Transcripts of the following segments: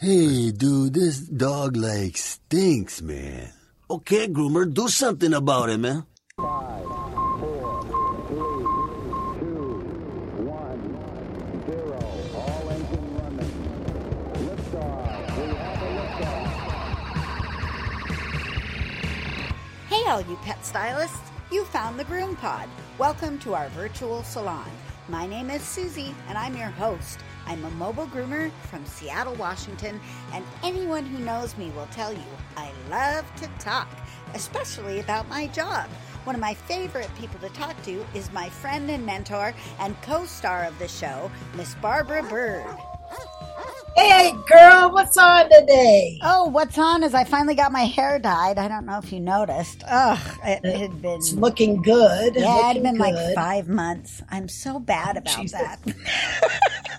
Hey, dude, this dog like stinks, man. Okay, groomer, do something about it, man. Five, four, three, two, one, zero. All engine running. Liftoff. We have a liftoff. Hey, all you pet stylists! You found the Groom Pod. Welcome to our virtual salon. My name is Susy, and I'm your host. I'm a mobile groomer from Seattle, Washington, and anyone who knows me will tell you I love to talk, especially about my job. One of my favorite people to talk to is my friend and mentor and co star of the show, Miss Barbara Bird. Hey, girl, what's on today? Oh, what's on is I finally got my hair dyed. I don't know if you noticed. Ugh, it, it had been. It's looking good. Yeah, it had been like five months. I'm so bad oh, about Jesus. that.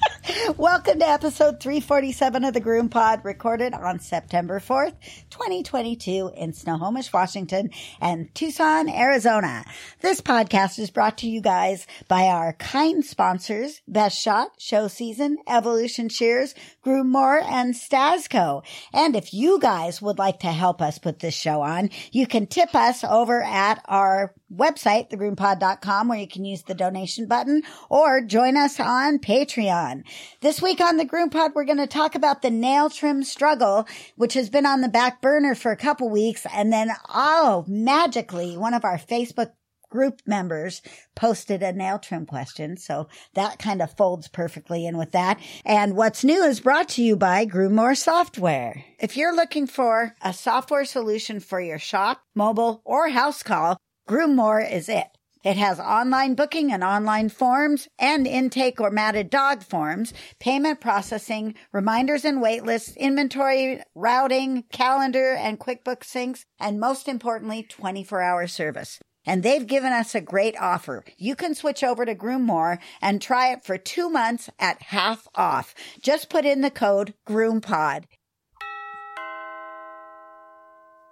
Welcome to episode 347 of the Groom Pod, recorded on September 4th, 2022 in Snohomish, Washington and Tucson, Arizona. This podcast is brought to you guys by our kind sponsors, Best Shot, Show Season, Evolution Shears, Groom More, and Stasco. And if you guys would like to help us put this show on, you can tip us over at our website, thegroompod.com, where you can use the donation button or join us on Patreon. This week on the Groom Pod, we're going to talk about the nail trim struggle, which has been on the back burner for a couple weeks. And then, oh, magically, one of our Facebook group members posted a nail trim question. So that kind of folds perfectly in with that. And what's new is brought to you by Groomore Software. If you're looking for a software solution for your shop, mobile, or house call, Groomore is it. It has online booking and online forms and intake or matted dog forms, payment processing, reminders and wait lists, inventory, routing, calendar, and QuickBooks syncs, and most importantly, 24 hour service. And they've given us a great offer. You can switch over to Groommore and try it for two months at half off. Just put in the code GroomPod.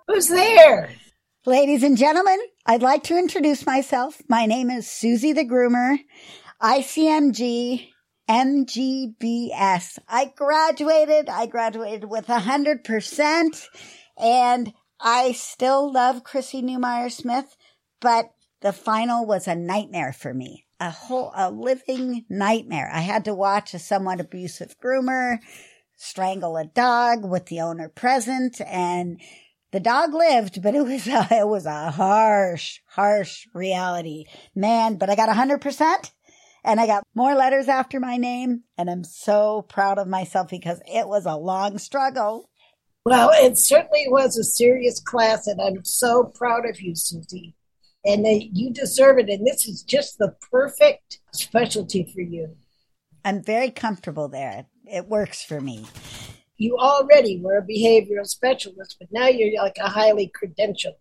Who's there? Ladies and gentlemen, I'd like to introduce myself. My name is Susy the Groomer, ICMG MGBS. I graduated. I graduated with a hundred percent and I still love Chrissy Neumeyer Smith, but the final was a nightmare for me. A whole, a living nightmare. I had to watch a somewhat abusive groomer strangle a dog with the owner present and the dog lived, but it was a, it was a harsh, harsh reality, man. But I got a hundred percent, and I got more letters after my name, and I'm so proud of myself because it was a long struggle. Well, it certainly was a serious class, and I'm so proud of you, Susy. And uh, you deserve it. And this is just the perfect specialty for you. I'm very comfortable there. It works for me. You already were a behavioral specialist, but now you're like a highly credentialed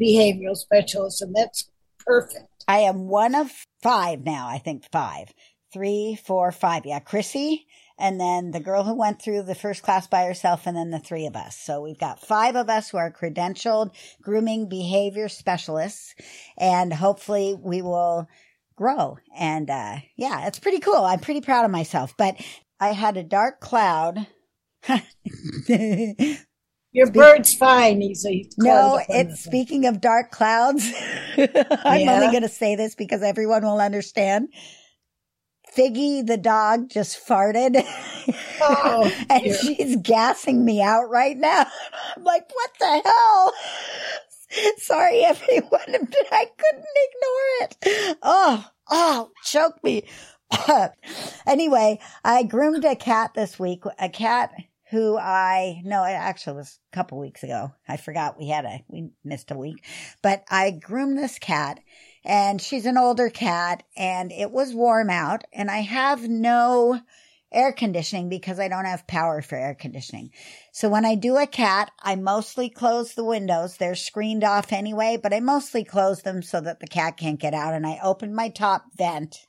behavioral specialist, and that's perfect. I am one of five now. I think five, three, four, five. Yeah, Chrissy, and then the girl who went through the first class by herself, and then the three of us. So we've got five of us who are credentialed grooming behavior specialists, and hopefully we will grow. And uh, yeah, it's pretty cool. I'm pretty proud of myself. But I had a dark cloud. Your bird's fine. He's a No, it's speaking of dark clouds. I'm Yeah? only going to say this because everyone will understand. Figgy the dog just farted. Oh, and dear. she's gassing me out right now. I'm like, what the hell? Sorry, everyone. but I couldn't ignore it. Oh, oh, choke me. anyway, I groomed a cat this week, a cat who I, no, it actually was a couple weeks ago. I forgot we had a, we missed a week, but I groomed this cat and she's an older cat and it was warm out and I have no air conditioning because I don't have power for air conditioning. So when I do a cat, I mostly close the windows. They're screened off anyway, but I mostly close them so that the cat can't get out and I open my top vent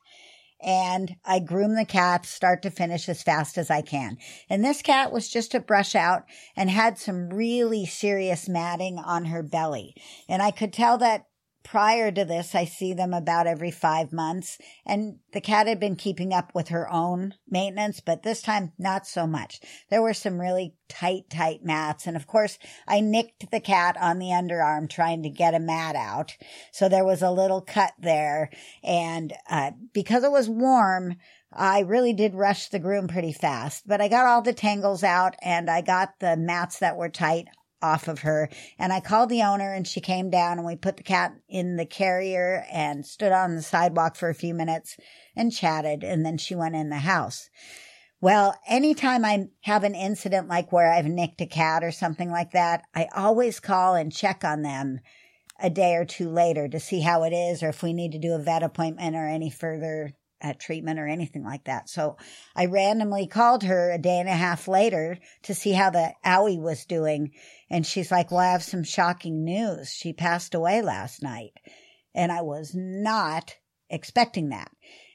and I groom the cat start to finish as fast as I can. And this cat was just a brush out and had some really serious matting on her belly. And I could tell that prior to this, I see them about every five months and the cat had been keeping up with her own maintenance, but this time not so much. There were some really tight, tight mats. And of course, I nicked the cat on the underarm trying to get a mat out. So there was a little cut there. And, uh, because it was warm, I really did rush the groom pretty fast, but I got all the tangles out and I got the mats that were tight off of her. And I called the owner and she came down and we put the cat in the carrier and stood on the sidewalk for a few minutes and chatted. And then she went in the house. Well, anytime I have an incident like where I've nicked a cat or something like that, I always call and check on them a day or two later to see how it is or if we need to do a vet appointment or any further uh, treatment or anything like that. So I randomly called her a day and a half later to see how the owie was doing. And she's like, well, I have some shocking news. She passed away last night. And I was not expecting that.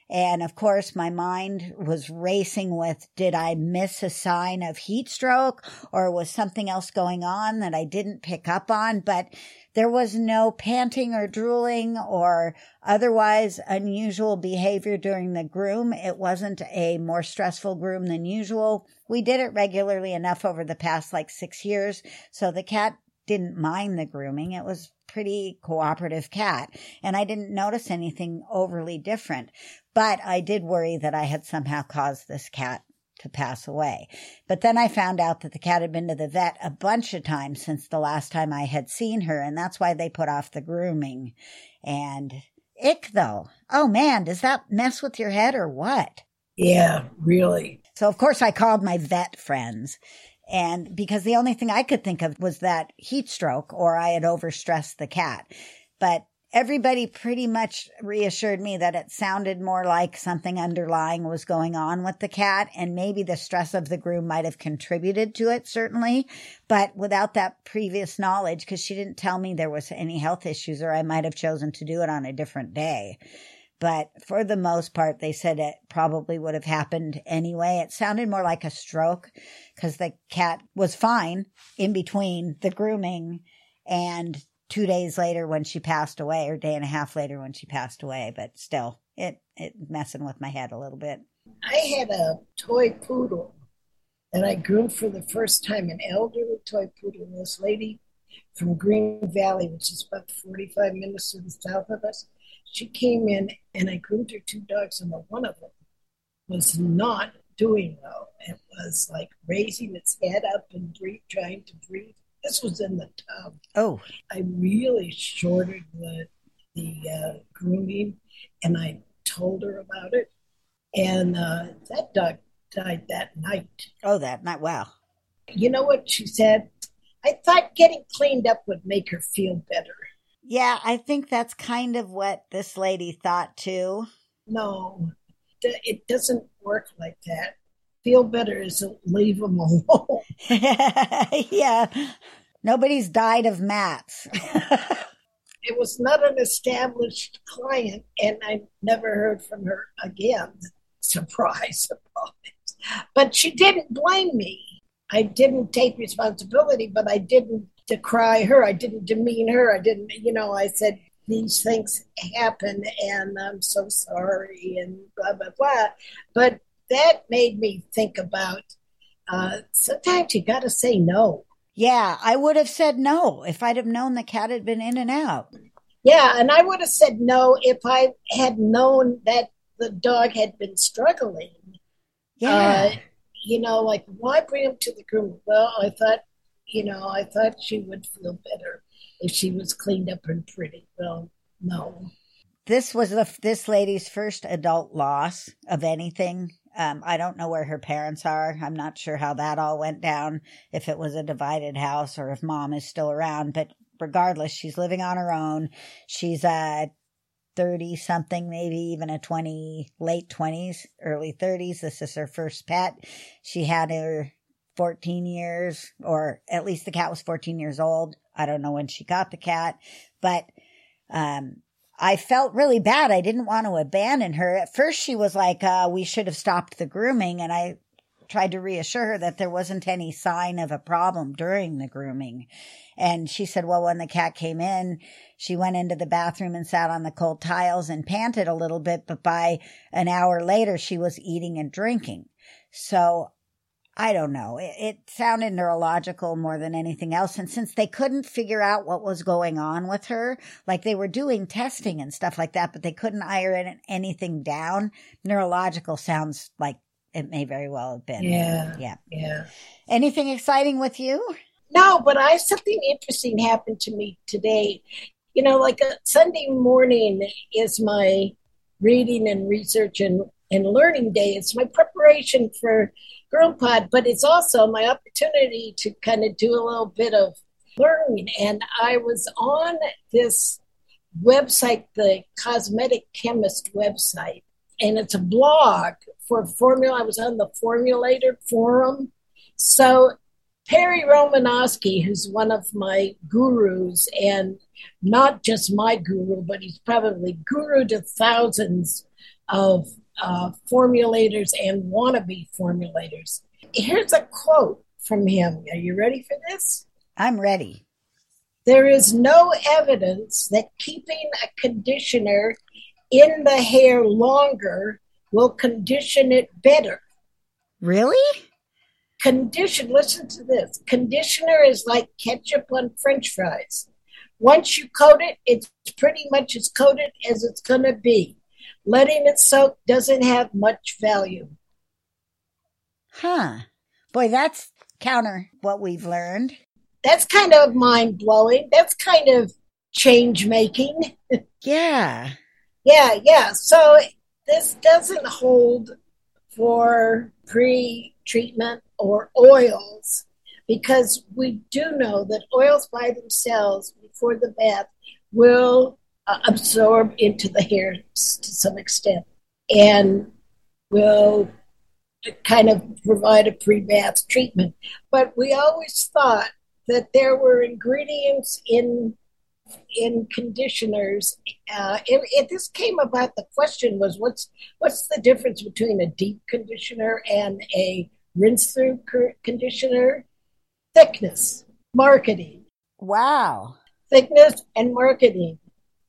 And of course, my mind was racing with, did I miss a sign of heat stroke or was something else going on that I didn't pick up on? But there was no panting or drooling or otherwise unusual behavior during the groom. It wasn't a more stressful groom than usual. We did it regularly enough over the past like six years. So the cat didn't mind the grooming. It was pretty cooperative cat and I didn't notice anything overly different, but I did worry that I had somehow caused this cat to pass away. But then I found out that the cat had been to the vet a bunch of times since the last time I had seen her, and that's why they put off the grooming. And ick though. Oh man, does that mess with your head or what? Yeah, really. So of course I called my vet friends and because the only thing I could think of was that heat stroke or I had overstressed the cat. But everybody pretty much reassured me that it sounded more like something underlying was going on with the cat and maybe the stress of the groom might have contributed to it certainly but without that previous knowledge because she didn't tell me there was any health issues or i might have chosen to do it on a different day but for the most part, they said it probably would have happened anyway. It sounded more like a stroke because the cat was fine in between the grooming and two days later when she passed away, or day and a half later when she passed away. But still, it it messing with my head a little bit. I had a toy poodle that I groomed for the first time, an elderly toy poodle. This lady from Green Valley, which is about 45 minutes to the south of us, she came in and I groomed her two dogs, and the one of them was not doing well. It was like raising its head up and breathe, trying to breathe. This was in the tub. Oh, I really shorted the the uh, grooming, and I told her about it. And uh, that dog died that night. oh, that night. Wow. You know what she said? I thought getting cleaned up would make her feel better. Yeah, I think that's kind of what this lady thought too. No, it doesn't work like that. Feel better is leave them alone. yeah. Nobody's died of mats. it was not an established client, and I never heard from her again. Surprise, surprise. But she didn't blame me. I didn't take responsibility, but I didn't decry her. I didn't demean her. I didn't, you know, I said, these things happen and I'm so sorry and blah, blah, blah. But that made me think about uh, sometimes you got to say no. yeah, I would have said no if I'd have known the cat had been in and out. Yeah, and I would have said no if I had known that the dog had been struggling. Yeah. Uh, you know, like why bring him to the groom? Well, I thought, you know, I thought she would feel better if she was cleaned up and pretty. Well, no. this was the this lady's first adult loss of anything. Um, I don't know where her parents are. I'm not sure how that all went down. If it was a divided house or if mom is still around, but regardless, she's living on her own. She's uh 30 something, maybe even a 20, late 20s, early 30s. This is her first pet. She had her 14 years, or at least the cat was 14 years old. I don't know when she got the cat, but, um, I felt really bad. I didn't want to abandon her. At first, she was like, uh, we should have stopped the grooming. And I tried to reassure her that there wasn't any sign of a problem during the grooming. And she said, well, when the cat came in, she went into the bathroom and sat on the cold tiles and panted a little bit, but by an hour later, she was eating and drinking. So I don't know. It, it, sounded neurological more than anything else. And since they couldn't figure out what was going on with her, like they were doing testing and stuff like that, but they couldn't iron anything down, neurological sounds like it may very well have been. Yeah. Yeah. Yeah. Anything exciting with you? No, but I something interesting happened to me today. You know, like a Sunday morning is my reading and research and, and learning day. It's my preparation for Girl Pod, but it's also my opportunity to kind of do a little bit of learning. And I was on this website, the Cosmetic Chemist website, and it's a blog for formula. I was on the Formulator forum. So Perry Romanowski, who's one of my gurus, and not just my guru, but he's probably guru to thousands of uh, formulators and wannabe formulators. Here's a quote from him. Are you ready for this? I'm ready. There is no evidence that keeping a conditioner in the hair longer will condition it better. Really? Condition, listen to this. Conditioner is like ketchup on french fries. Once you coat it, it's pretty much as coated as it's going to be. Letting it soak doesn't have much value. Huh. Boy, that's counter what we've learned. That's kind of mind blowing. That's kind of change making. yeah. Yeah, yeah. So this doesn't hold for pre treatment or oils because we do know that oils by themselves before the bath will uh, absorb into the hair to some extent and will kind of provide a pre bath treatment. But we always thought that there were ingredients in in conditioners. Uh, it, it, this came about. The question was, what's what's the difference between a deep conditioner and a rinse through conditioner? Thickness, marketing. Wow. Thickness and marketing.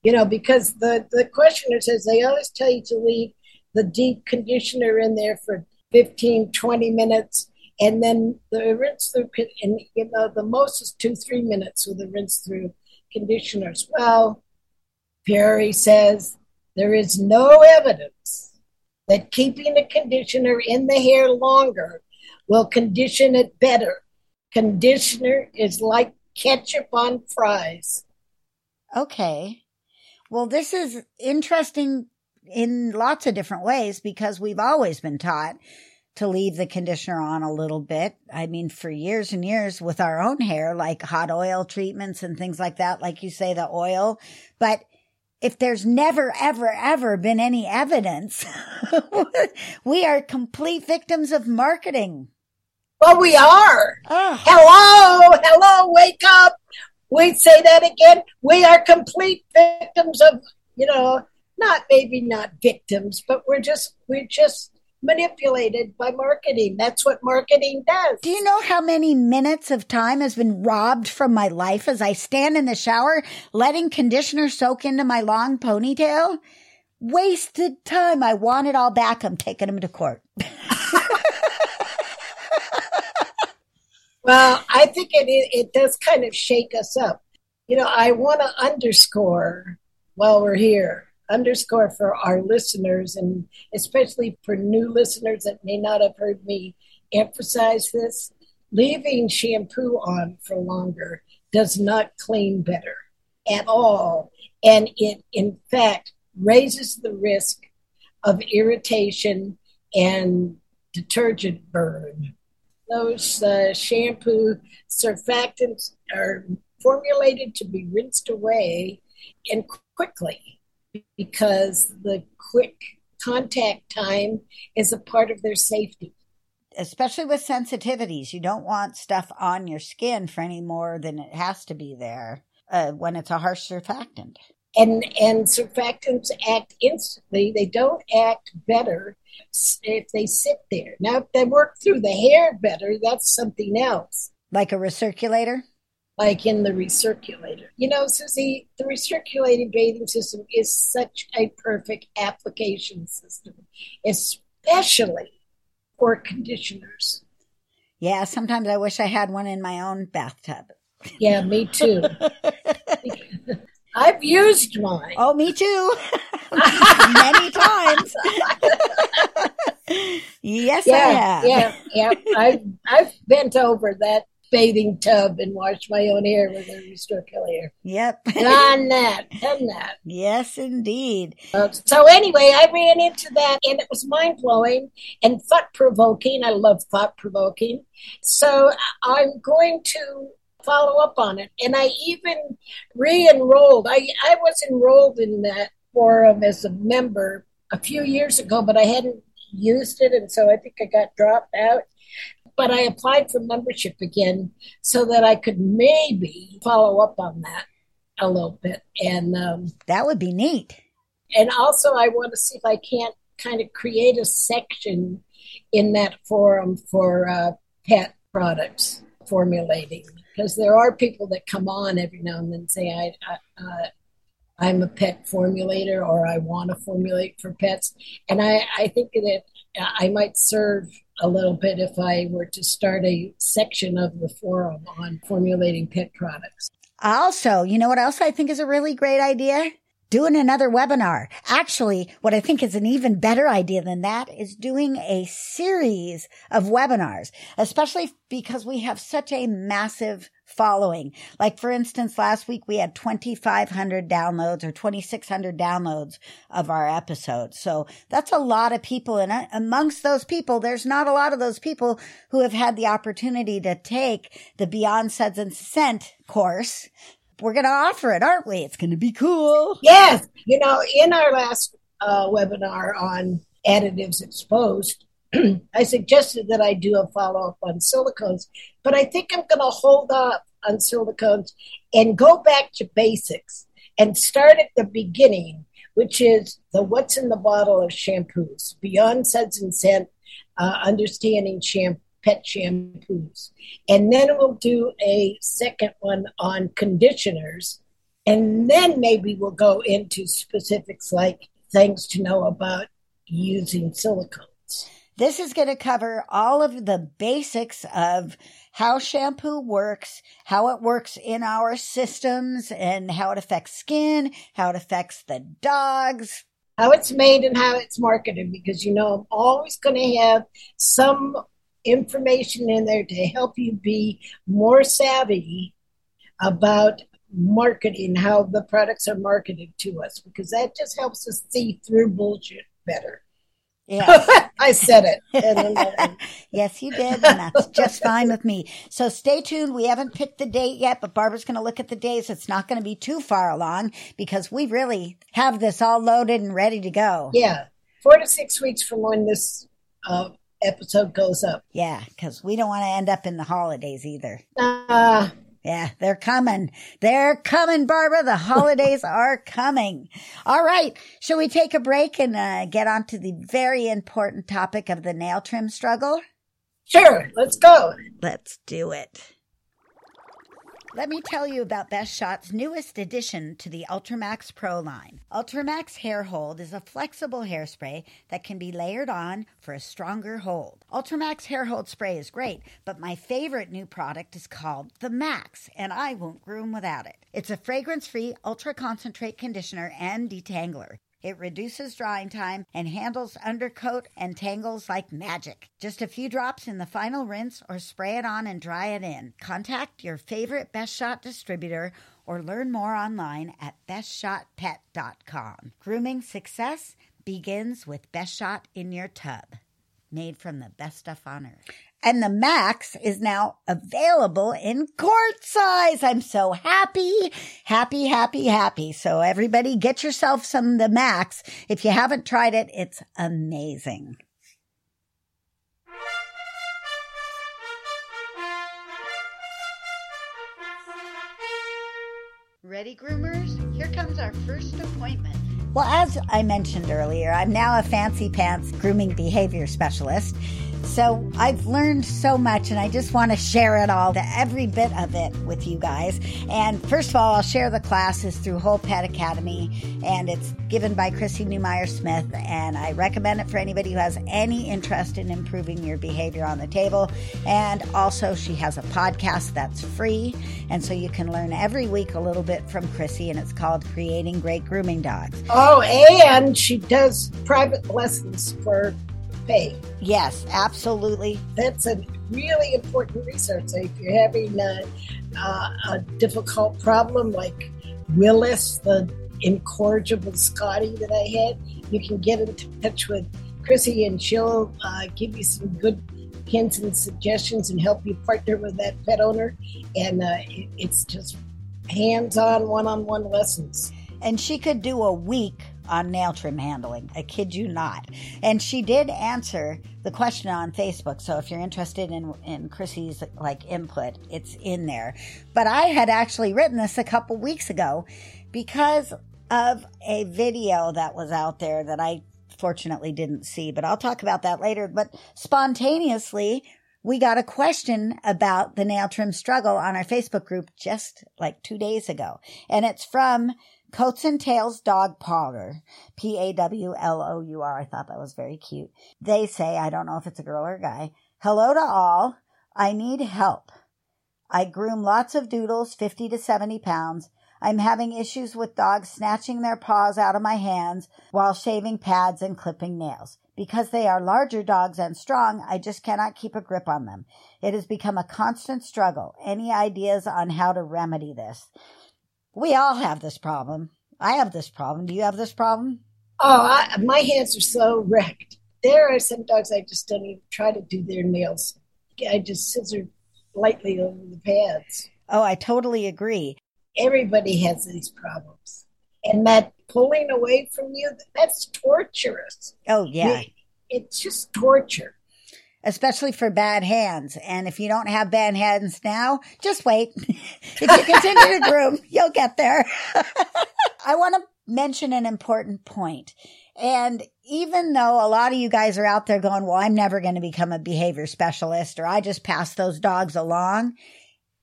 You know, because the the questioner says they always tell you to leave the deep conditioner in there for 15, 20 minutes. And then the rinse through, and you know, the most is two, three minutes with the rinse through conditioners. Well, Perry says there is no evidence that keeping a conditioner in the hair longer will condition it better. Conditioner is like ketchup on fries. Okay. Well, this is interesting in lots of different ways because we've always been taught to leave the conditioner on a little bit. I mean, for years and years with our own hair, like hot oil treatments and things like that, like you say, the oil. But if there's never, ever, ever been any evidence, we are complete victims of marketing. Well, we are. Oh. Hello, hello, wake up. We say that again. We are complete victims of, you know, not maybe not victims, but we're just, we're just manipulated by marketing. That's what marketing does. Do you know how many minutes of time has been robbed from my life as I stand in the shower letting conditioner soak into my long ponytail? Wasted time. I want it all back. I'm taking him to court. well, I think it, it does kind of shake us up. You know, I want to underscore while we're here underscore for our listeners and especially for new listeners that may not have heard me emphasize this leaving shampoo on for longer does not clean better at all and it in fact raises the risk of irritation and detergent burn those uh, shampoo surfactants are formulated to be rinsed away and quickly because the quick contact time is a part of their safety. Especially with sensitivities, you don't want stuff on your skin for any more than it has to be there uh, when it's a harsh surfactant. And and surfactants act instantly. They don't act better if they sit there. Now, if they work through the hair better, that's something else. Like a recirculator? Like in the recirculator. You know, Susy, the recirculating bathing system is such a perfect application system, especially for conditioners. Yeah, sometimes I wish I had one in my own bathtub. Yeah, me too. I've used mine. Oh, me too. Many times. yes, yeah, I have. Yeah, yeah. I've I've bent over that bathing tub and washed my own hair with a recirculator. Yep. Done that. Done that. Yes, indeed. Uh, so anyway, I ran into that and it was mind blowing and thought provoking. I love thought provoking. So I'm going to follow up on it. And I even re-enrolled. I, I was enrolled in that forum as a member a few years ago, but I hadn't used it, and so I think I got dropped out. But I applied for membership again so that I could maybe follow up on that a little bit. And um, that would be neat. And also, I want to see if I can't kind of create a section in that forum for uh, pet products formulating because there are people that come on every now and then say I, I uh, I'm a pet formulator or I want to formulate for pets, and I I think that I might serve a little bit if I were to start a section of the forum on formulating pet products. Also, you know what else I think is a really great idea? Doing another webinar. Actually, what I think is an even better idea than that is doing a series of webinars, especially because we have such a massive following. Like for instance, last week we had 2,500 downloads or 2,600 downloads of our episodes. So that's a lot of people. And amongst those people, there's not a lot of those people who have had the opportunity to take the Beyond Suds and Scent course we're going to offer it, aren't we? It's going to be cool. Yes. You know, in our last uh, webinar on additives exposed, I suggested that I do a follow up on silicones, but I think I'm going to hold up on silicones and go back to basics and start at the beginning, which is the what's in the bottle of shampoos, beyond suds and scent, uh, understanding shampoo pet shampoos. And then we'll do a second one on conditioners. And then maybe we'll go into specifics like things to know about using silicones. This is going to cover all of the basics of how shampoo works, how it works in our systems, and how it affects skin, how it affects the dogs, how it's made and how it's marketed because you know I'm always going to have some information in there to help you be more savvy about marketing, how the products are marketed to us, because that just helps us see through bullshit better. Yeah. I said it. yes, you did. And that's just fine with me. So stay tuned. We haven't picked the date yet, but Barbara's going to look at the days. It's not going to be too far along because we really have this all loaded and ready to go. Yeah. Four to six weeks from when this uh, episode goes up. Yeah, because we don't want to end up in the holidays either. Uh, yeah, they're coming. They're coming, Barbara. The holidays are coming. All right. Shall we take a break and uh, get on to the very important topic of the nail trim struggle? Sure. Let's go. Let's do it. Let me tell you about Best Shot's newest addition to the Ultramax Pro line. Ultramax Hair Hold is a flexible hairspray that can be layered on for a stronger hold. Ultramax Hair Hold spray is great, but my favorite new product is called the Max, and I won't groom without it. It's a fragrance free, ultra concentrate conditioner and detangler. It reduces drying time and handles undercoat and tangles like magic. Just a few drops in the final rinse or spray it on and dry it in. Contact your favorite Best Shot distributor or learn more online at bestshotpet.com. Grooming success begins with Best Shot in your tub, made from the best stuff on earth. And the Max is now available in quart size. I'm so happy, happy, happy, happy. So everybody get yourself some the Max. If you haven't tried it, it's amazing. Ready, groomers? Here comes our first appointment. Well, as I mentioned earlier, I'm now a fancy pants grooming behavior specialist. So I've learned so much and I just want to share it all, every bit of it with you guys. And first of all, I'll share the classes through Whole Pet Academy and it's given by Chrissy Neumeyer Smith. And I recommend it for anybody who has any interest in improving your behavior on the table. And also, she has a podcast that's free. And so you can learn every week a little bit from Chrissy and it's called Creating Great Grooming Dogs. Oh, and she does private lessons for pay. Yes, absolutely. That's a really important resource. So if you're having a, uh, a difficult problem like Willis, the incorrigible Scotty that I had, you can get in touch with Chrissy and she'll uh, give you some good hints and suggestions and help you partner with that pet owner. And uh, it, it's just hands on, one on one lessons. And she could do a week on nail trim handling. I kid you not. And she did answer the question on Facebook. So if you're interested in, in Chrissy's like input, it's in there. But I had actually written this a couple weeks ago because of a video that was out there that I fortunately didn't see, but I'll talk about that later. But spontaneously, we got a question about the nail trim struggle on our Facebook group just like two days ago. And it's from Coats and Tails Dog Parlor, P A W L O U R. I thought that was very cute. They say, I don't know if it's a girl or a guy. Hello to all. I need help. I groom lots of doodles, 50 to 70 pounds. I'm having issues with dogs snatching their paws out of my hands while shaving pads and clipping nails. Because they are larger dogs and strong, I just cannot keep a grip on them. It has become a constant struggle. Any ideas on how to remedy this? We all have this problem. I have this problem. Do you have this problem? Oh, I, my hands are so wrecked. There are some dogs I just don't even try to do their nails. I just scissor lightly over the pads. Oh, I totally agree. Everybody has these problems. And that pulling away from you, that's torturous. Oh, yeah. It, it's just torture especially for bad hands. And if you don't have bad hands now, just wait. if you continue to groom, you'll get there. I want to mention an important point. And even though a lot of you guys are out there going, well, I'm never going to become a behavior specialist or I just pass those dogs along.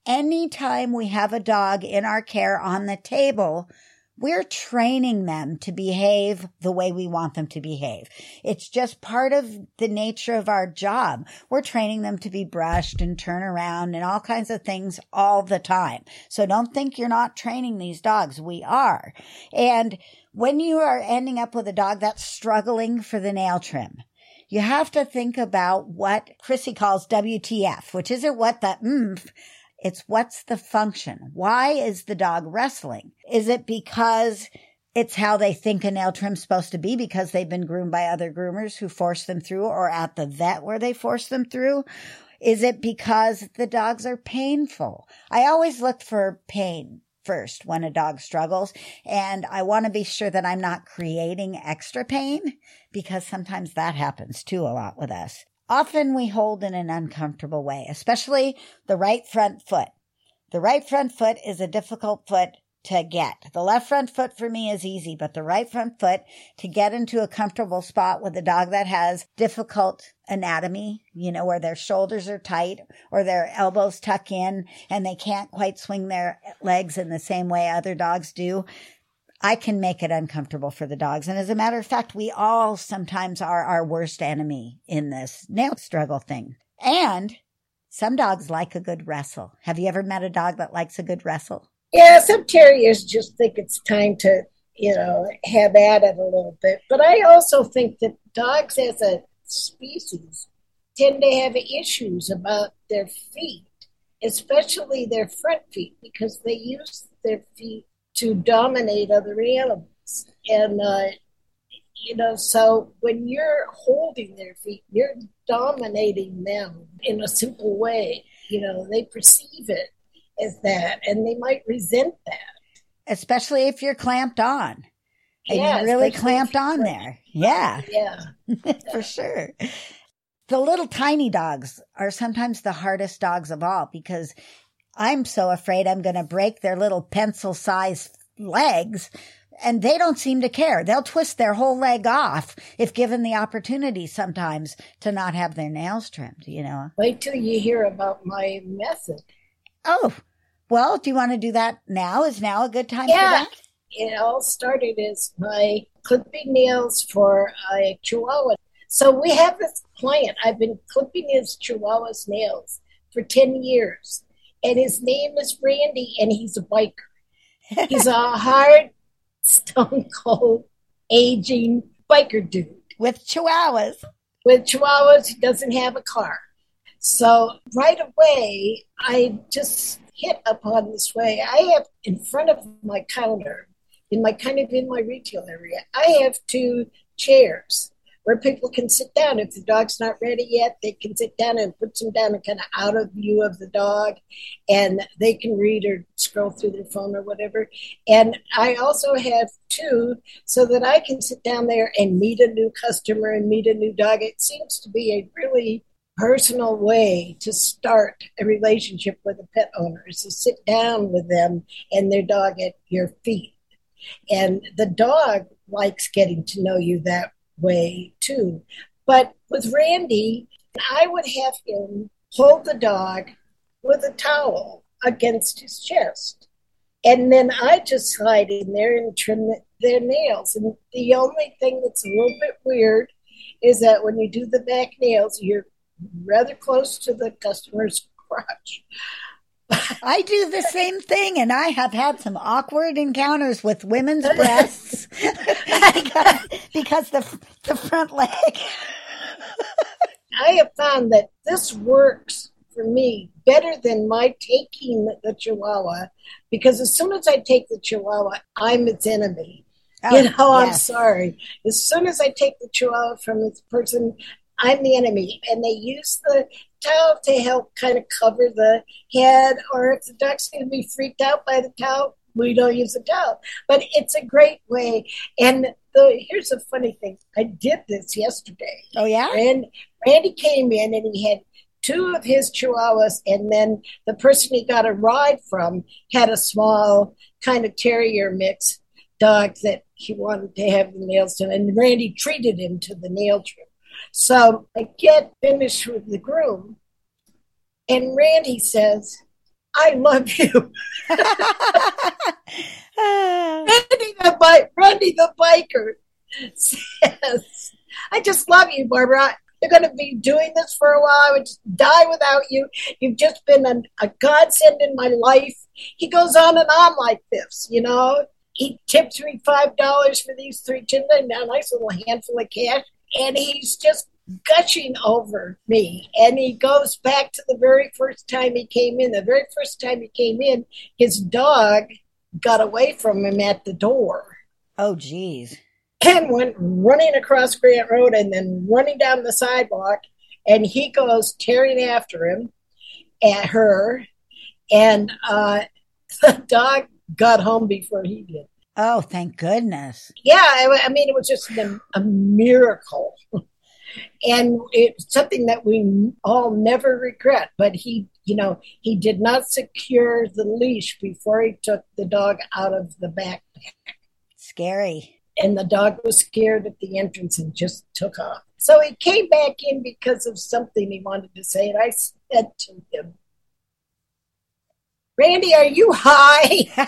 Anytime we have a dog in our care on the table, we're training them to behave the way we want them to behave. It's just part of the nature of our job. We're training them to be brushed and turn around and all kinds of things all the time. So don't think you're not training these dogs. We are. And when you are ending up with a dog that's struggling for the nail trim, you have to think about what Chrissy calls WTF, which isn't what the mm it's what's the function? Why is the dog wrestling? Is it because it's how they think a nail trim's supposed to be because they've been groomed by other groomers who force them through or at the vet where they force them through? Is it because the dogs are painful? I always look for pain first when a dog struggles. And I want to be sure that I'm not creating extra pain because sometimes that happens too a lot with us. Often we hold in an uncomfortable way, especially the right front foot. The right front foot is a difficult foot to get. The left front foot for me is easy, but the right front foot to get into a comfortable spot with a dog that has difficult anatomy, you know, where their shoulders are tight or their elbows tuck in and they can't quite swing their legs in the same way other dogs do. I can make it uncomfortable for the dogs. And as a matter of fact, we all sometimes are our worst enemy in this nail struggle thing. And some dogs like a good wrestle. Have you ever met a dog that likes a good wrestle? Yeah, some terriers just think it's time to, you know, have at it a little bit. But I also think that dogs as a species tend to have issues about their feet, especially their front feet, because they use their feet to dominate other animals. And, uh, you know, so when you're holding their feet, you're dominating them in a simple way. You know, they perceive it as that and they might resent that. Especially if you're clamped on. And yeah, you're really clamped on there. Yeah. Yeah. For sure. The little tiny dogs are sometimes the hardest dogs of all because I'm so afraid I'm going to break their little pencil sized legs. And they don't seem to care. They'll twist their whole leg off if given the opportunity sometimes to not have their nails trimmed, you know. Wait till you hear about my method. Oh, well, do you want to do that now? Is now a good time Yeah. for that? It all started as my clipping nails for a chihuahua. So we have this client. I've been clipping his chihuahua's nails for 10 years. And his name is Randy, and he's a biker. He's a hard, stone cold, aging biker dude. With chihuahuas. with chihuahuas he doesn't have a car so right away i just hit upon this way i have in front of my counter in my kind of in my retail area i have two chairs where people can sit down if the dog's not ready yet they can sit down and put them down and kind of out of view of the dog and they can read or scroll through their phone or whatever and i also have two so that I can sit down there and meet a new customer and meet a new dog. It seems to be a really personal way to start a relationship with a pet owner is to sit down with them and their dog at your feet. And the dog likes getting to know you that way too. But with Randy, I would have him hold the dog with a towel against his chest. And then I just slide in there and trim the, their nails. And the only thing that's a little bit weird is that when you do the back nails, you're rather close to the customer's crotch. I do the same thing, and I have had some awkward encounters with women's breasts because, because the the front leg. I have found that this works for me better than my taking the chihuahua because as soon as I take the chihuahua, I'm its enemy. Oh, you know, I'm Oh, sorry. As soon as I take the chihuahua from this person, I'm the enemy. And they use the towel to help kind of cover the head, or if the dog's going to be freaked out by the towel, we don't use a towel. But it's a great way. And the, here's a funny thing I did this yesterday. Oh yeah. And Randy came in and he had two of his chihuahuas, and then the person he got a ride from had a small kind of terrier mix dog that he wanted to have the nails done, and Randy treated him to the nail trim. So I get finished with the groom, and Randy says, I love you. Randy the, bi- Randy the biker says, I just love you, Barbara. You're going to be doing this for a while. I would just die without you. You've just been a, a godsend in my life. He goes on and on like this, you know. He tips me $5 for these three and a nice little handful of cash. And he's just gushing over me. And he goes back to the very first time he came in. The very first time he came in, his dog got away from him at the door oh geez. and went running across Grant Road and then running down the sidewalk. And he goes tearing after him at her. And uh, the dog got home before he did. Oh, thank goodness. Yeah, I, I mean, it was just a, a miracle. and it's something that we all never regret. But he, you know, he did not secure the leash before he took the dog out of the backpack. Scary. and the dog was scared at the entrance and just took off. So he came back in because of something he wanted to say, and I said to him, Randy, are you high?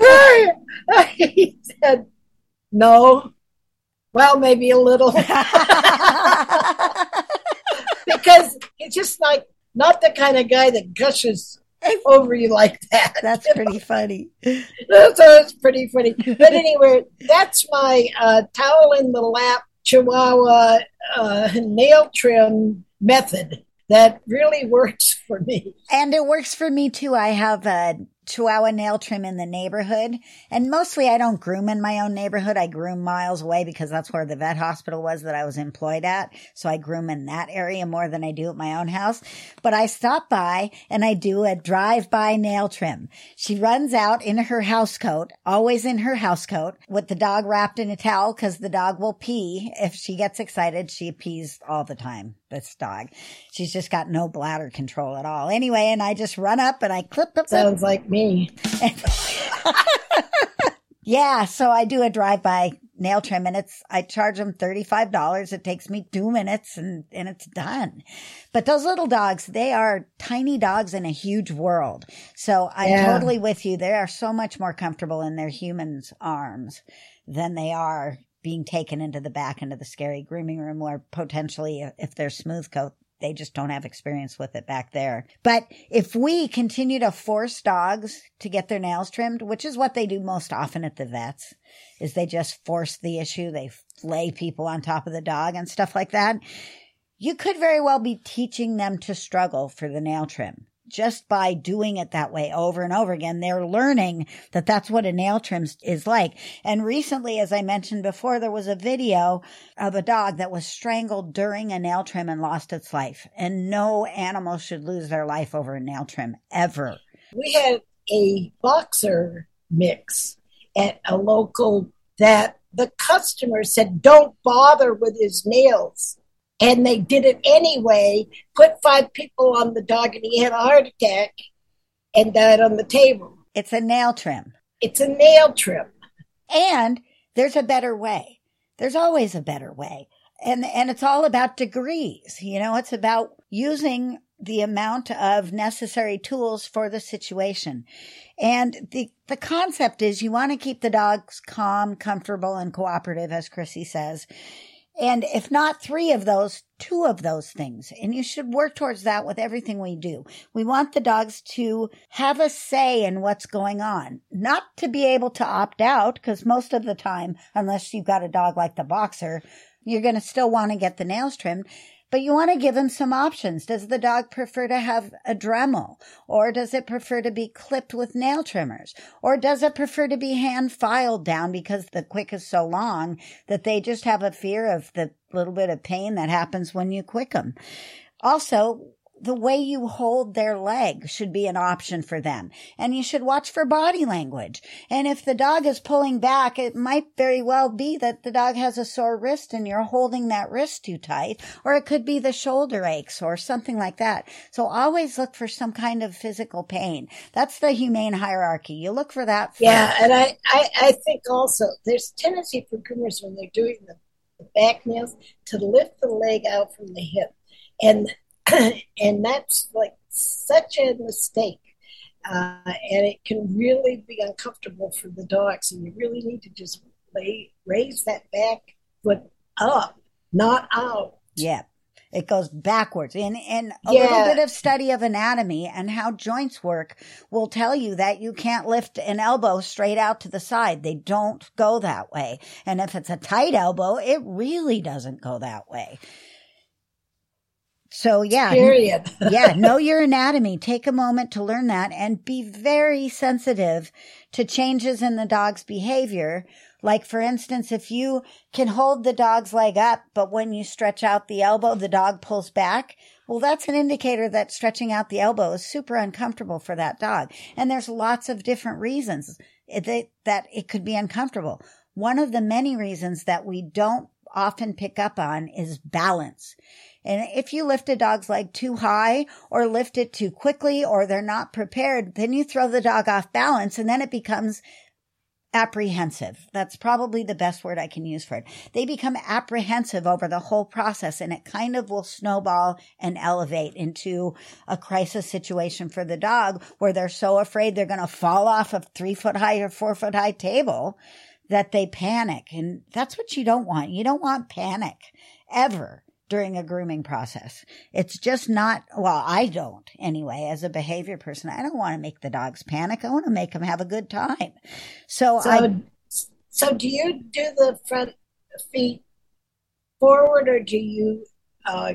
he said, No. Well, maybe a little. because he's just like not the kind of guy that gushes over you like that. That's pretty funny. it's pretty funny. But anyway, that's my uh, towel in the lap chihuahua uh, nail trim method that really works for me. And it works for me too. I have a Chihuahua nail trim in the neighborhood. And mostly I don't groom in my own neighborhood. I groom miles away because that's where the vet hospital was that I was employed at. So I groom in that area more than I do at my own house. But I stop by and I do a drive by nail trim. She runs out in her house coat, always in her house coat with the dog wrapped in a towel because the dog will pee. If she gets excited, she pees all the time. This dog. She's just got no bladder control at all. Anyway, and I just run up and I clip, clip. Sounds like me. Yeah, so I do a drive by nail trim and it's I charge them $35. It takes me 2 minutes and and it's done. But those little dogs, they are tiny dogs in a huge world. So I'm Yeah. totally with you. They are so much more comfortable in their humans' arms than they are being taken into the back into the scary grooming room where potentially uh, if they're smooth coat they just don't have experience with it back there. But if we continue to force dogs to get their nails trimmed, which is what they do most often at the vets, is they just force the issue. They lay people on top of the dog and stuff like that. You could very well be teaching them to struggle for the nail trim. Just by doing it that way over and over again, they're learning that that's what a nail trim is like. And recently, as I mentioned before, there was a video of a dog that was strangled during a nail trim and lost its life. And no animal should lose their life over a nail trim ever. We had a boxer mix at a local that the customer said, don't bother with his nails. And they did it anyway, put five people on the dog, and he had a heart attack and died on the table. It's a nail trim. It's a nail trim. And there's a better way. There's always a better way. And, and it's all about degrees. You know, it's about using the amount of necessary tools for the situation. And the, the concept is you want to keep the dogs calm, comfortable, and cooperative, as Chrissy says. And if not three of those, two of those things. And you should work towards that with everything we do. We want the dogs to have a say in what's going on, not to be able to opt out, because most of the time, unless you've got a dog like the boxer, you're going to still want to get the nails trimmed. But you want to give them some options. Does the dog prefer to have a Dremel? Or does it prefer to be clipped with nail trimmers? Or does it prefer to be hand filed down because the quick is so long that they just have a fear of the little bit of pain that happens when you quick them? Also, the way you hold their leg should be an option for them. And you should watch for body language. And if the dog is pulling back, it might very well be that the dog has a sore wrist and you're holding that wrist too tight, or it could be the shoulder aches or something like that. So always look for some kind of physical pain. That's the humane hierarchy. You look for that. First. Yeah, and I, I, I think also there's tendency for groomers when they're doing the, the back nails to lift the leg out from the hip. And and that's like such a mistake. Uh, and it can really be uncomfortable for the dogs. And you really need to just lay, raise that back foot up, not out. Yeah. It goes backwards. And, and a Yeah. little bit of study of anatomy and how joints work will tell you that you can't lift an elbow straight out to the side. They don't go that way. And if it's a tight elbow, it really doesn't go that way. So yeah, Period. yeah, know your anatomy. Take a moment to learn that and be very sensitive to changes in the dog's behavior. Like, for instance, if you can hold the dog's leg up, but when you stretch out the elbow, the dog pulls back. Well, that's an indicator that stretching out the elbow is super uncomfortable for that dog. And there's lots of different reasons that, that it could be uncomfortable. One of the many reasons that we don't often pick up on is balance. And if you lift a dog's leg too high or lift it too quickly or they're not prepared, then you throw the dog off balance and then it becomes apprehensive. That's probably the best word I can use for it. They become apprehensive over the whole process and it kind of will snowball and elevate into a crisis situation for the dog where they're so afraid they're going to fall off a three foot high or four foot high table that they panic. And that's what you don't want. You don't want panic ever during a grooming process. It's just not, well, I don't anyway, as a behavior person. I don't want to make the dogs panic. I want to make them have a good time. So, So, I, so do you do the front feet forward or do you uh,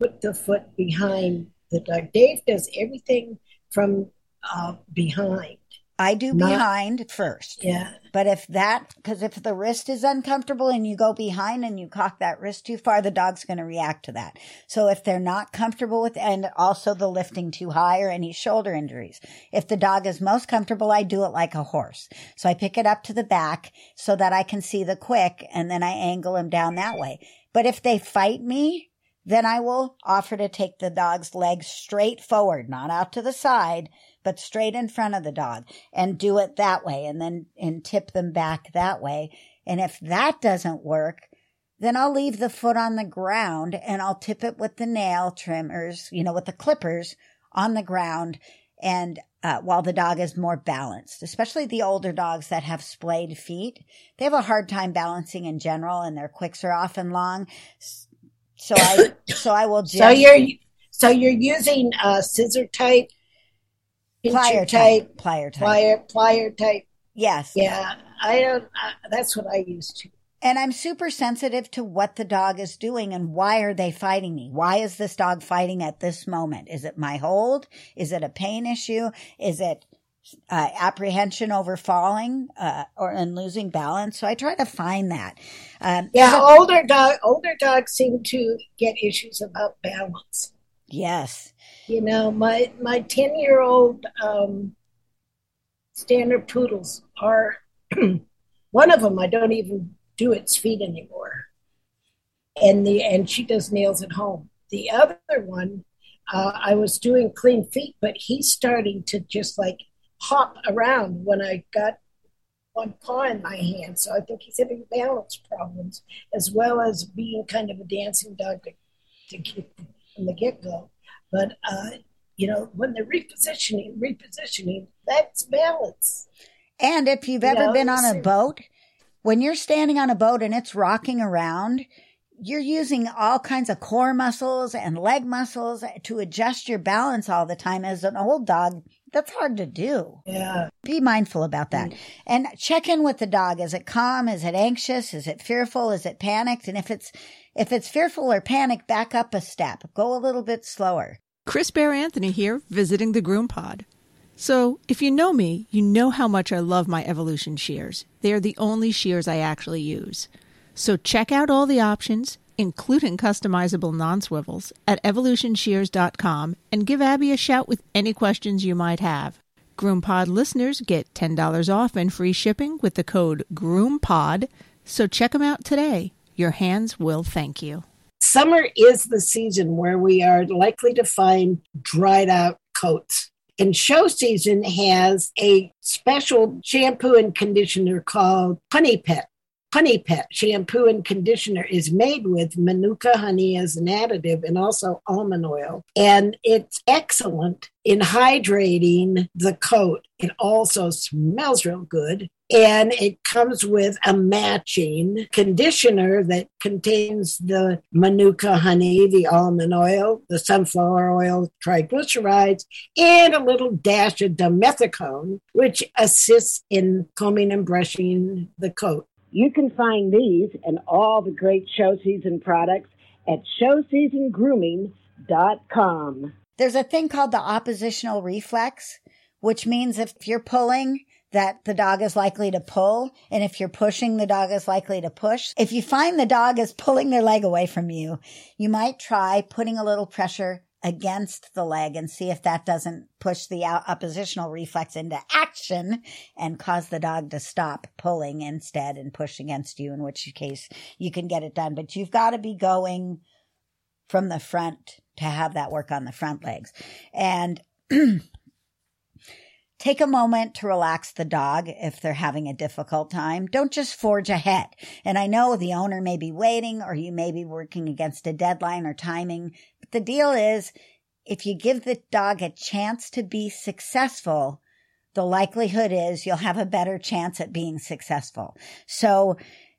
put the foot behind the dog? Dave does everything from uh, behind. I do not- behind first. Yeah. But if that, because if the wrist is uncomfortable and you go behind and you cock that wrist too far, the dog's going to react to that. So if they're not comfortable with, and also the lifting too high or any shoulder injuries, if the dog is most comfortable, I do it like a horse. So I pick it up to the back so that I can see the quick and then I angle him down that way. But if they fight me, then I will offer to take the dog's legs straight forward, not out to the side, but straight in front of the dog and do it that way and then and tip them back that way. And if that doesn't work, then I'll leave the foot on the ground and I'll tip it with the nail trimmers, you know, with the clippers on the ground and uh, while the dog is more balanced, especially the older dogs that have splayed feet, they have a hard time balancing in general and their quicks are often long. So I, so I will just. So you're, so you're using a scissor type plier type, plier type, plier, plier type. Yes. Yeah, I don't. Uh, that's what I used to. And I'm super sensitive to what the dog is doing and why are they fighting me? Why is this dog fighting at this moment? Is it my hold? Is it a pain issue? Is it uh, apprehension over falling uh, or and losing balance? So I try to find that. Um, yeah, so, older dog, older dogs seem to get issues about balance. Yes. You know, my my ten year old um, standard poodles are one of them. I don't even do its feet anymore, and the and she does nails at home. The other one, uh, I was doing clean feet, but he's starting to just like hop around when I got one paw in my hand. So I think he's having balance problems as well as being kind of a dancing dog to, to get from the get go. But uh, you know, when they're repositioning, repositioning, that's balance. And if you've ever know, been on a boat, when you're standing on a boat and it's rocking around, you're using all kinds of core muscles and leg muscles to adjust your balance all the time. As an old dog, that's hard to do. Yeah. Be mindful about that. And check in with the dog. Is it calm? Is it anxious? Is it fearful? Is it panicked? And if it's, if it's fearful or panicked, back up a step. Go a little bit slower. Chris Bear Anthony here, visiting the Groom Pod. So, if you know me, you know how much I love my Evolution shears. They are the only shears I actually use. So, check out all the options, including customizable non swivels, at evolutionshears.com and give Abby a shout with any questions you might have. GroomPod listeners get $10 off and free shipping with the code GroomPod. So, check them out today. Your hands will thank you. Summer is the season where we are likely to find dried out coats. And show season has a special shampoo and conditioner called Honey Pet. Honey Pet shampoo and conditioner is made with manuka honey as an additive and also almond oil. And it's excellent in hydrating the coat. It also smells real good. And it comes with a matching conditioner that contains the manuka honey, the almond oil, the sunflower oil, triglycerides, and a little dash of dimethicone, which assists in combing and brushing the coat. You can find these and all the great show season products at showseasongrooming.com. There's a thing called the oppositional reflex, which means if you're pulling, that the dog is likely to pull. And if you're pushing, the dog is likely to push. If you find the dog is pulling their leg away from you, you might try putting a little pressure against the leg and see if that doesn't push the oppositional reflex into action and cause the dog to stop pulling instead and push against you, in which case you can get it done. But you've got to be going from the front to have that work on the front legs. And take a moment to relax the dog if they're having a difficult time. Don't just forge ahead. And I know the owner may be waiting or you may be working against a deadline or timing. The deal is if you give the dog a chance to be successful, the likelihood is you'll have a better chance at being successful. So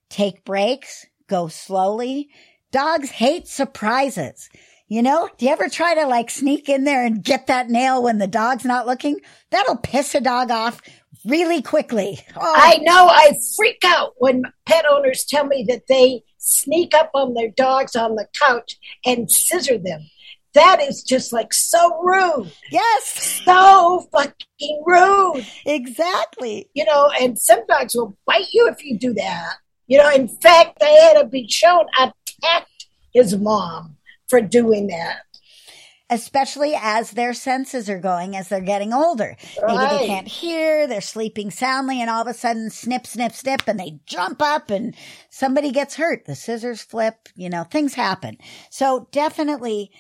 take breaks, go slowly. Dogs hate surprises. You know, do you ever try to like sneak in there and get that nail when the dog's not looking? That'll piss a dog off really quickly. Oh, I know I freak out when pet owners tell me that they sneak up on their dogs on the couch and scissor them. That is just like so rude. yes, So fucking rude. exactly. You know, and some dogs will bite you if you do that. You know, in fact, they had to be shown attacked his mom for doing that. Especially as their senses are going as they're getting older. Maybe they can't hear, they're sleeping soundly, and all of a sudden, snip, snip, snip, and they jump up and somebody gets hurt. The scissors flip, you know, things happen. So definitely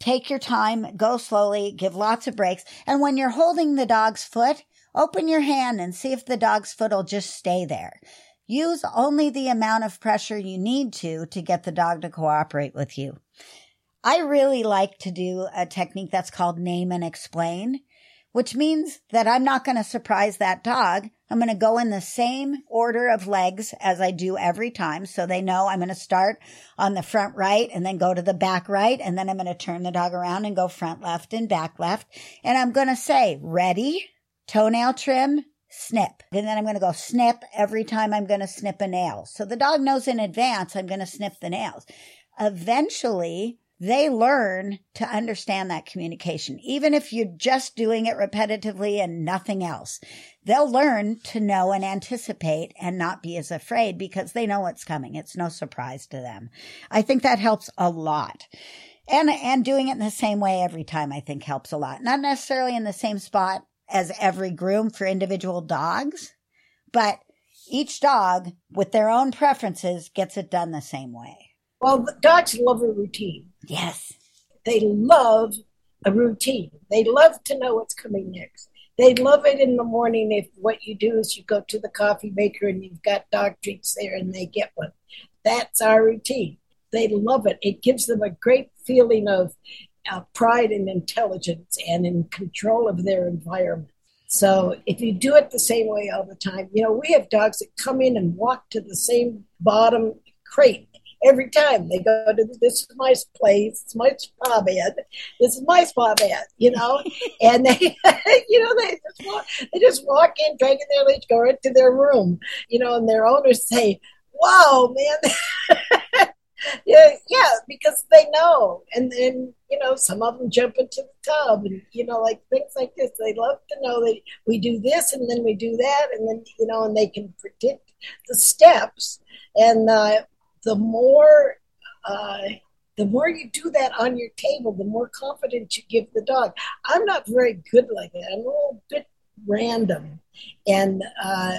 take your time, go slowly, give lots of breaks. And when you're holding the dog's foot, open your hand and see if the dog's foot will just stay there. Use only the amount of pressure you need to to get the dog to cooperate with you. I really like to do a technique that's called name and explain, which means that I'm not going to surprise that dog. I'm going to go in the same order of legs as I do every time. So they know I'm going to start on the front right and then go to the back right. And then I'm going to turn the dog around and go front left and back left. And I'm going to say, ready, toenail trim, snip. And then I'm going to go snip every time I'm going to snip a nail. So the dog knows in advance I'm going to snip the nails. Eventually, they learn to understand that communication. Even if you're just doing it repetitively and nothing else, they'll learn to know and anticipate and not be as afraid because they know what's coming. It's no surprise to them. I think that helps a lot. And, and doing it in the same way every time I think helps a lot. Not necessarily in the same spot as every groom for individual dogs, but each dog with their own preferences gets it done the same way. Well, dogs love a routine. Yes. They love a routine. They love to know what's coming next. They love it in the morning if what you do is you go to the coffee maker and you've got dog treats there and they get one. That's our routine. They love it. It gives them a great feeling of uh, pride and intelligence and in control of their environment. So if you do it the same way all the time, you know, we have dogs that come in and walk to the same bottom crate every time. They go to this is my place, it's my spa bed, this is my spa bed, you know, and they, you know, they just walk, they just walk in, dragging their leash, go right to their room, you know, and their owners say, "Wow, man." yeah, yeah, because they know, and then you know, some of them jump into the tub, and you know, like things like this. They love to know that we do this, and then we do that, and then you know, and they can predict the steps, and uh, the more uh, the more you do that on your table, the more confidence you give the dog. I'm not very good like that. I'm a little bit random, and uh,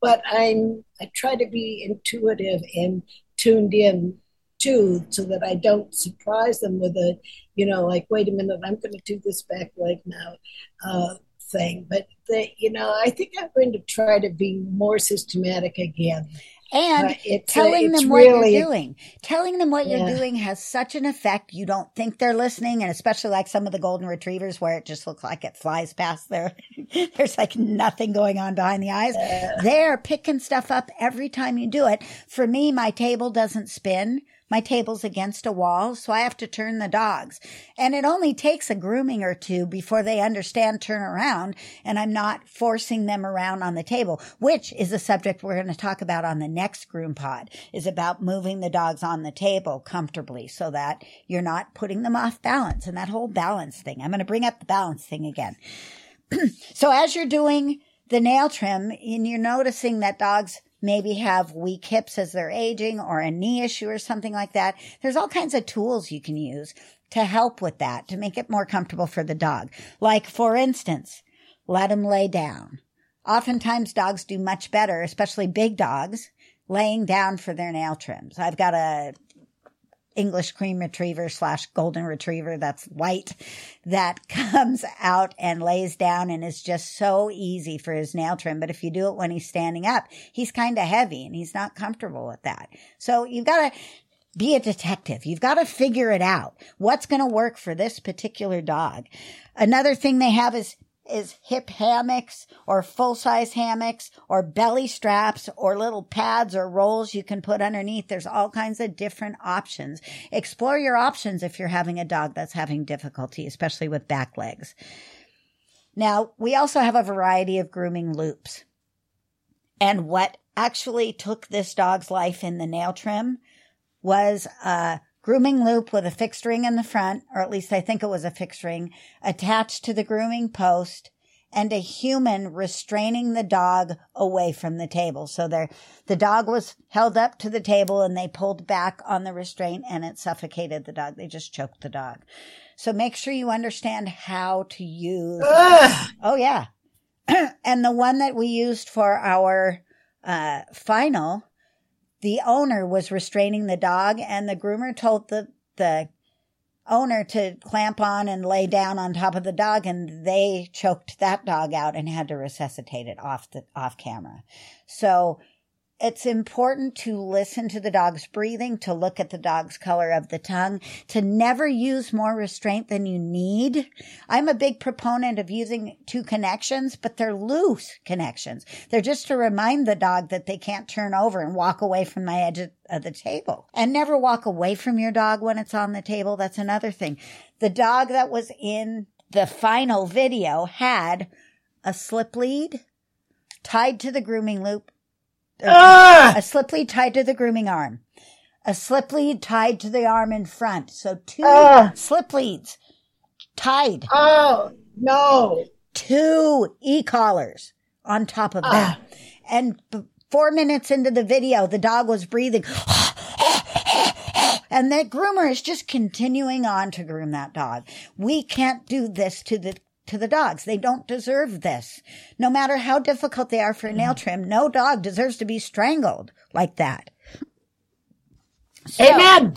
but I'm I try to be intuitive and tuned in too, so that I don't surprise them with a, you know, like wait a minute, I'm going to do this back leg now. Uh, thing but the, you know i think i'm going to try to be more systematic again And it's, uh, telling it's them what really- you're doing. Telling them what you're doing has such an effect. You don't think they're listening. And especially like some of the golden retrievers where it just looks like it flies past there. There's like nothing going on behind the eyes. They're picking stuff up every time you do it. For me, my table doesn't spin. My table's against a wall, so I have to turn the dogs. And it only takes a grooming or two before they understand turn around, and I'm not forcing them around on the table, which is a subject we're going to talk about on the next groom pod, is about moving the dogs on the table comfortably so that you're not putting them off balance and that whole balance thing. I'm going to bring up the balance thing again. So as you're doing the nail trim and you're noticing that dogs maybe have weak hips as they're aging or a knee issue or something like that, there's all kinds of tools you can use to help with that, to make it more comfortable for the dog. Like, for instance, let them lay down. Oftentimes dogs do much better, especially big dogs, laying down for their nail trims. I've got a English cream retriever slash golden retriever that's white that comes out and lays down and is just so easy for his nail trim. But if you do it when he's standing up, he's kind of heavy and he's not comfortable with that. So you've got to be a detective. You've got to figure it out. What's going to work for this particular dog? Another thing they have is is hip hammocks or full size hammocks or belly straps or little pads or rolls you can put underneath. There's all kinds of different options. Explore your options if you're having a dog that's having difficulty, especially with back legs. Now, we also have a variety of grooming loops. And what actually took this dog's life in the nail trim was a grooming loop with a fixed ring in the front, or at least I think it was a fixed ring, attached to the grooming post and a human restraining the dog away from the table. So there, the dog was held up to the table and they pulled back on the restraint and it suffocated the dog. They just choked the dog. So make sure you understand how to use. Ugh. Oh yeah. and the one that we used for our uh, final, the owner was restraining the dog, and the groomer told the the owner to clamp on and lay down on top of the dog, and they choked that dog out and had to resuscitate it off the off camera. So it's important to listen to the dog's breathing, to look at the dog's color of the tongue, to never use more restraint than you need. I'm a big proponent of using two connections, but they're loose connections. They're just to remind the dog that they can't turn over and walk away from the edge of the table. And never walk away from your dog when it's on the table. That's another thing. The dog that was in the final video had a slip lead tied to the grooming loop Ugh. a slip lead tied to the grooming arm, a slip lead tied to the arm in front. So two Ah. slip leads tied, Oh, no. two e-collars on top of that. And b- four minutes into the video, the dog was breathing. And that groomer is just continuing on to groom that dog. We can't do this to the to the dogs. They don't deserve this. No matter how difficult they are for a nail mm. trim, no dog deserves to be strangled like that. So- Amen.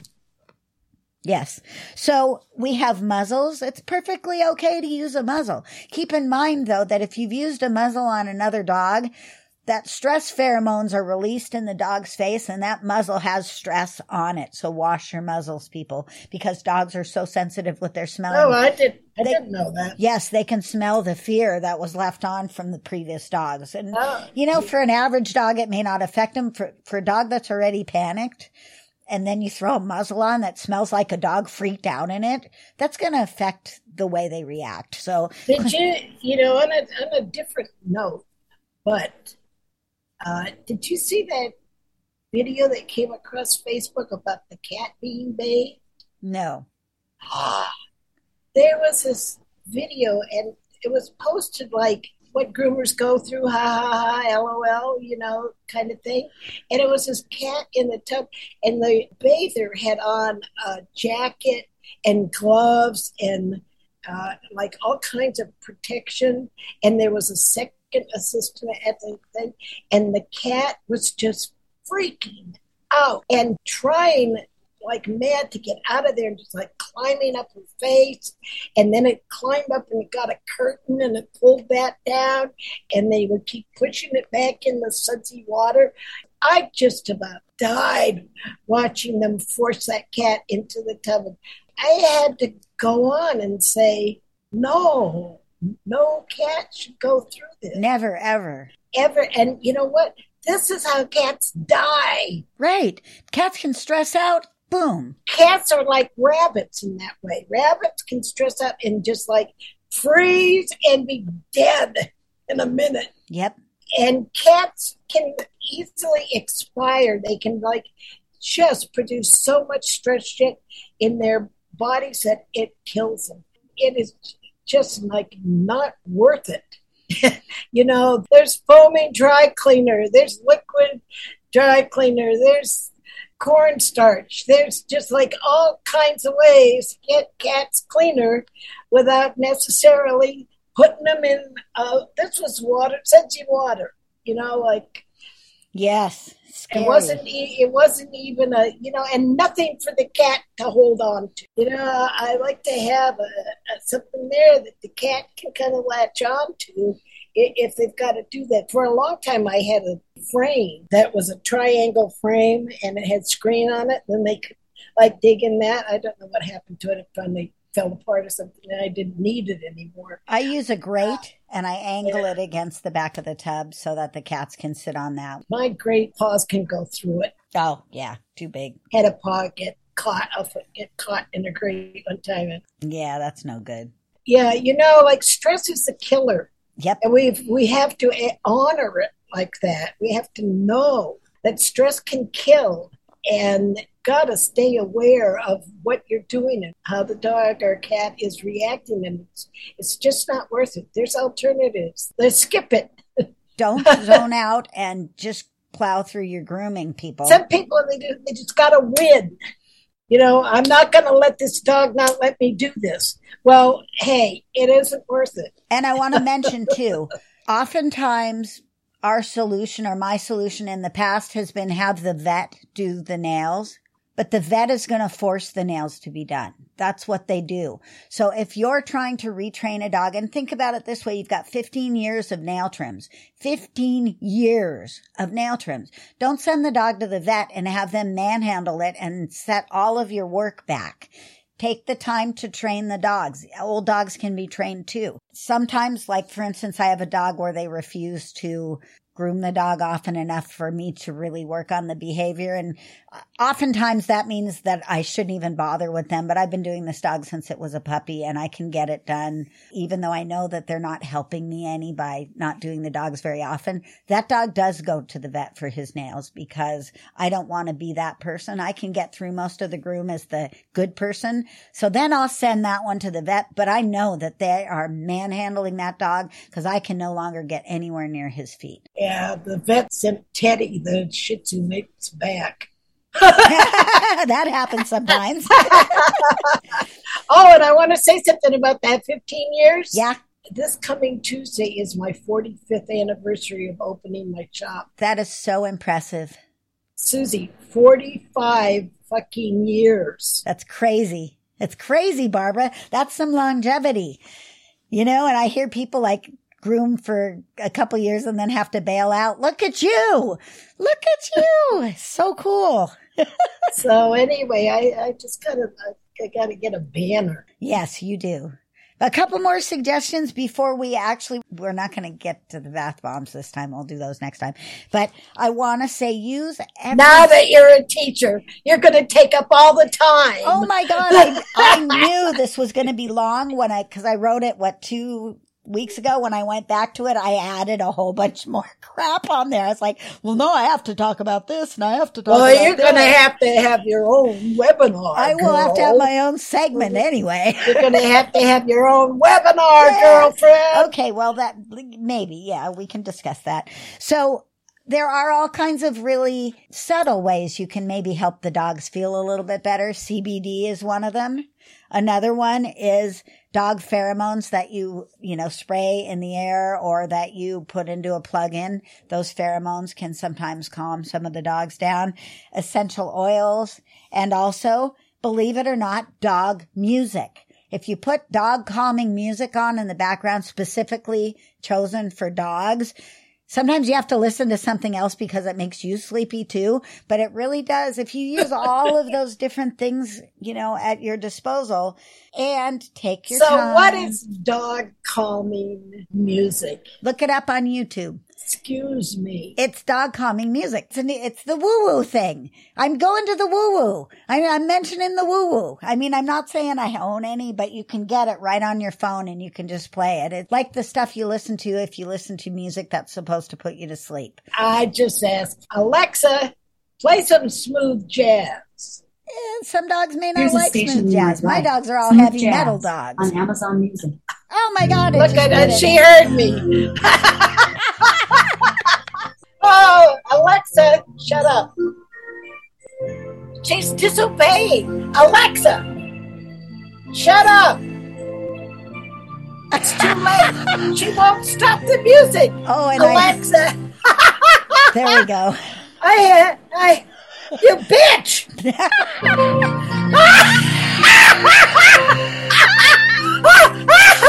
Yes. So we have muzzles. It's perfectly okay to use a muzzle. Keep in mind though that if you've used a muzzle on another dog, that stress pheromones are released in the dog's face and that muzzle has stress on it. So wash your muzzles, people, because dogs are so sensitive with their smell. Oh, I did. I They- didn't know that. Yes, they can smell the fear that was left on from the previous dogs. And, Oh. you know, for an average dog, it may not affect them. For, for a dog that's already panicked, and then you throw a muzzle on that smells like a dog freaked out in it, that's going to affect the way they react. So, Did you, you know, on a, on a different note, but uh, did you see that video that came across Facebook about the cat being bathed? no. there was this video and it was posted like what groomers go through, ha ha ha, lol, you know, kind of thing. And it was this cat in the tub, and the bather had on a jacket and gloves and uh, like all kinds of protection. And there was a second assistant at the thing, and the cat was just freaking out and trying like mad to get out of there and just like climbing up her face. And then it climbed up and it got a curtain and it pulled that down and they would keep pushing it back in the sudsy water. I just about died watching them force that cat into the tub. I had to go on and say, no, no cat should go through this Never, ever. ever. And you know what? This is how cats die. Right. Cats can stress out. Boom. cats are like rabbits in that way. Rabbits can stress out and just like freeze and be dead in a minute. Yep. And cats can easily expire. They can like just produce so much stress shit in their bodies that it kills them. It is just like not worth it. you know, there's foaming dry cleaner, there's liquid dry cleaner, there's cornstarch. There's just like all kinds of ways to get cats cleaner without necessarily putting them in. Uh, this was water, sudsy water. You know, like Yes. Scary. it wasn't. e- It wasn't even a. You know, and nothing for the cat to hold on to. You know, I like to have a, a something there that the cat can kind of latch on to if they've got to do that. For a long time, I had a frame that was a triangle frame and it had screen on it. Then they could like dig in that. I don't know what happened to it. It finally fell apart or something, and I didn't need it anymore. I use a grate ah. and I angle it against the back of the tub so that the cats can sit on that. My great paws can go through it. Oh, yeah. Too big. Had a paw get caught. I'll get caught in a grate one time. And Yeah, that's no good. yeah, you know, like stress is the killer. Yep. and we've we have to eh, honor it like that. We have to know that stress can kill, and gotta stay aware of what you're doing and how the dog or cat is reacting, and it's, it's just not worth it. There's alternatives. Let's skip it. Don't zone out and just plow through your grooming, people. Some people they do, they just gotta win. you know, I'm not going to let this dog not let me do this. Well, hey, it isn't worth it. And I want to mention too, oftentimes our solution or my solution in the past has been have the vet do the nails, but the vet is going to force the nails to be done. That's what they do. So if you're trying to retrain a dog and think about it this way, you've got 15 years of nail trims, 15 years of nail trims. Don't send the dog to the vet and have them manhandle it and set all of your work back. Take the time to train the dogs. Old dogs can be trained too. Sometimes, like for instance, I have a dog where they refuse to groom the dog often enough for me to really work on the behavior. And oftentimes that means that I shouldn't even bother with them. But I've been doing this dog since it was a puppy and I can get it done, even though I know that they're not helping me any by not doing the dogs very often. That dog does go to the vet for his nails because I don't want to be that person. I can get through most of the groom as the good person. So then I'll send that one to the vet, but I know that they are manhandling that dog because I can no longer get anywhere near his feet. Yeah, the vet sent Teddy, the Shih Tzu mix, back. that happens sometimes. Oh, and I want to say something about that 15 years. yeah, This coming Tuesday is my 45th anniversary of opening my shop. that is so impressive. Susy, 45 fucking years. That's crazy. That's crazy, Barbara. That's some longevity. You know, and I hear people like groom for a couple years and then have to bail out. Look at you. Look at you. so cool. So anyway, I, I just gotta, I, I gotta get a banner. Yes, you do. A couple more suggestions before we actually, we're not going to get to the bath bombs this time. We'll do those next time. But I want to say use every Now that you're a teacher, you're gonna take up all the time. Oh my God. I, I knew this was going to be long when I, cause I wrote it, what, two weeks ago when I went back to it, I added a whole bunch more crap on there. I was like, well, no, I have to talk about this and I have to talk well, you're gonna have to have your own webinar. I will have to have my own segment anyway. You're gonna have to have your own webinar, Yeah. girlfriend. Okay, well that maybe, yeah, we can discuss that. So there are all kinds of really subtle ways you can maybe help the dogs feel a little bit better. CBD is one of them. Another one is dog pheromones that you, you know, spray in the air or that you put into a plug-in. Those pheromones can sometimes calm some of the dogs down. Essential oils and also, believe it or not, dog music. If you put dog calming music on in the background specifically chosen for dogs, Sometimes you have to listen to something else because it makes you sleepy too, but it really does. If you use all of those different things, you know, at your disposal and take your So, time. what is dog calming music? Look it up on YouTube. Excuse me. It's dog calming music. It's, an, it's the woo woo thing. I'm going to the woo woo. I'm, I'm mentioning the woo woo. I mean, I'm not saying I own any, but you can get it right on your phone and you can just play it. It's like the stuff you listen to if you listen to music that's supposed to put you to sleep. I just asked Alexa, play some smooth jazz. And some dogs may not Here's like smooth jazz. My like. dogs are all Smooth heavy metal dogs. on Amazon Music. Oh my god! Look at did her. it. She heard me. Alexa, shut up. She's disobeying. Alexa, shut up. It's too late. she won't stop the music. Oh, and I, Alexa, there we go. I, uh, I, you bitch.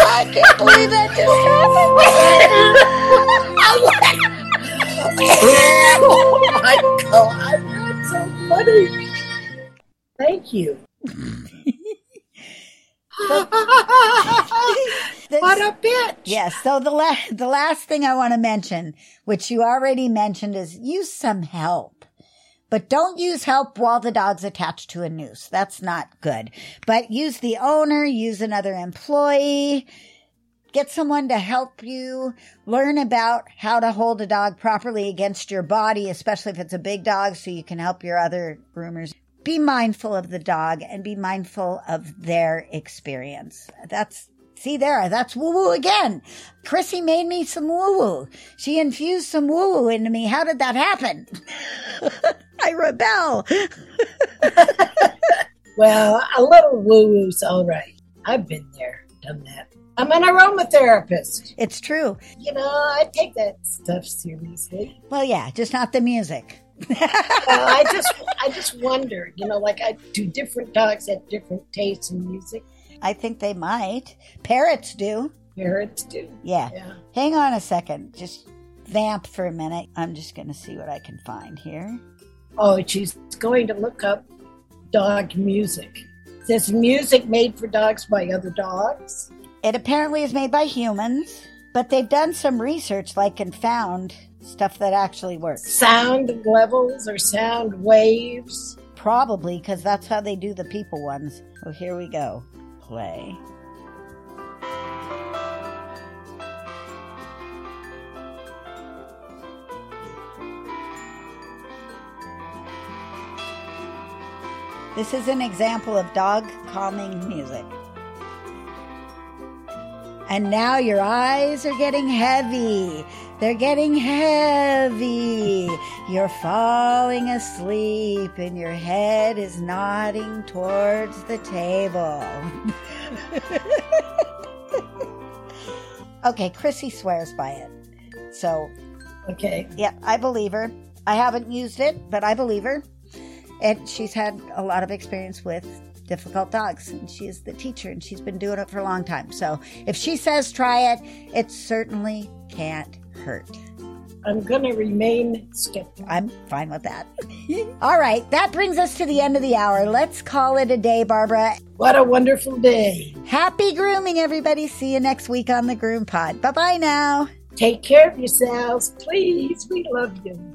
I can't believe that just oh my god, that's so funny. Thank you. what a bitch. Yes. So the la- the last thing I want to mention, which you already mentioned, is use some help. But don't use help while the dog's attached to a noose. That's not good. But use the owner, use another employee, get someone to help you learn about how to hold a dog properly against your body, especially if it's a big dog, so you can help your other groomers. Be mindful of the dog and be mindful of their experience. That's See there, that's woo woo again. Chrissy made me some woo woo. She infused some woo woo into me. How did that happen? I rebel. Well, a little woo woo's all right. I've been there, done that. I'm an aromatherapist. It's true. You know, I take that stuff seriously. Well, yeah, just not the music. Well, I just, I just wonder. You know, like I do different dogs have different tastes in music. I think they might. Parrots do. Parrots do. Yeah. Yeah. Hang on a second. Just vamp for a minute. I'm just going to see what I can find here. Oh, she's going to look up dog music. There's music made for dogs by other dogs. It apparently is made by humans, but they've done some research, like, and found stuff that actually works. Sound levels or sound waves. Probably because that's how they do the people ones. Oh, here we go. Play. This is an example of dog calming music. And now your eyes are getting heavy. They're getting heavy. You're falling asleep and your head is nodding towards the table. okay, Chrissy swears by it. So, Okay. yeah, I believe her. I haven't used it, but I believe her. And she's had a lot of experience with difficult dogs, and she is the teacher, and she's been doing it for a long time. So if she says try it, it certainly can't hurt. I'm going to remain skeptical. I'm fine with that. All right, that brings us to the end of the hour. Let's call it a day, Barbara. What a wonderful day. Happy grooming, everybody. See you next week on the Groom Pod. Bye bye now. Take care of yourselves, please. We love you.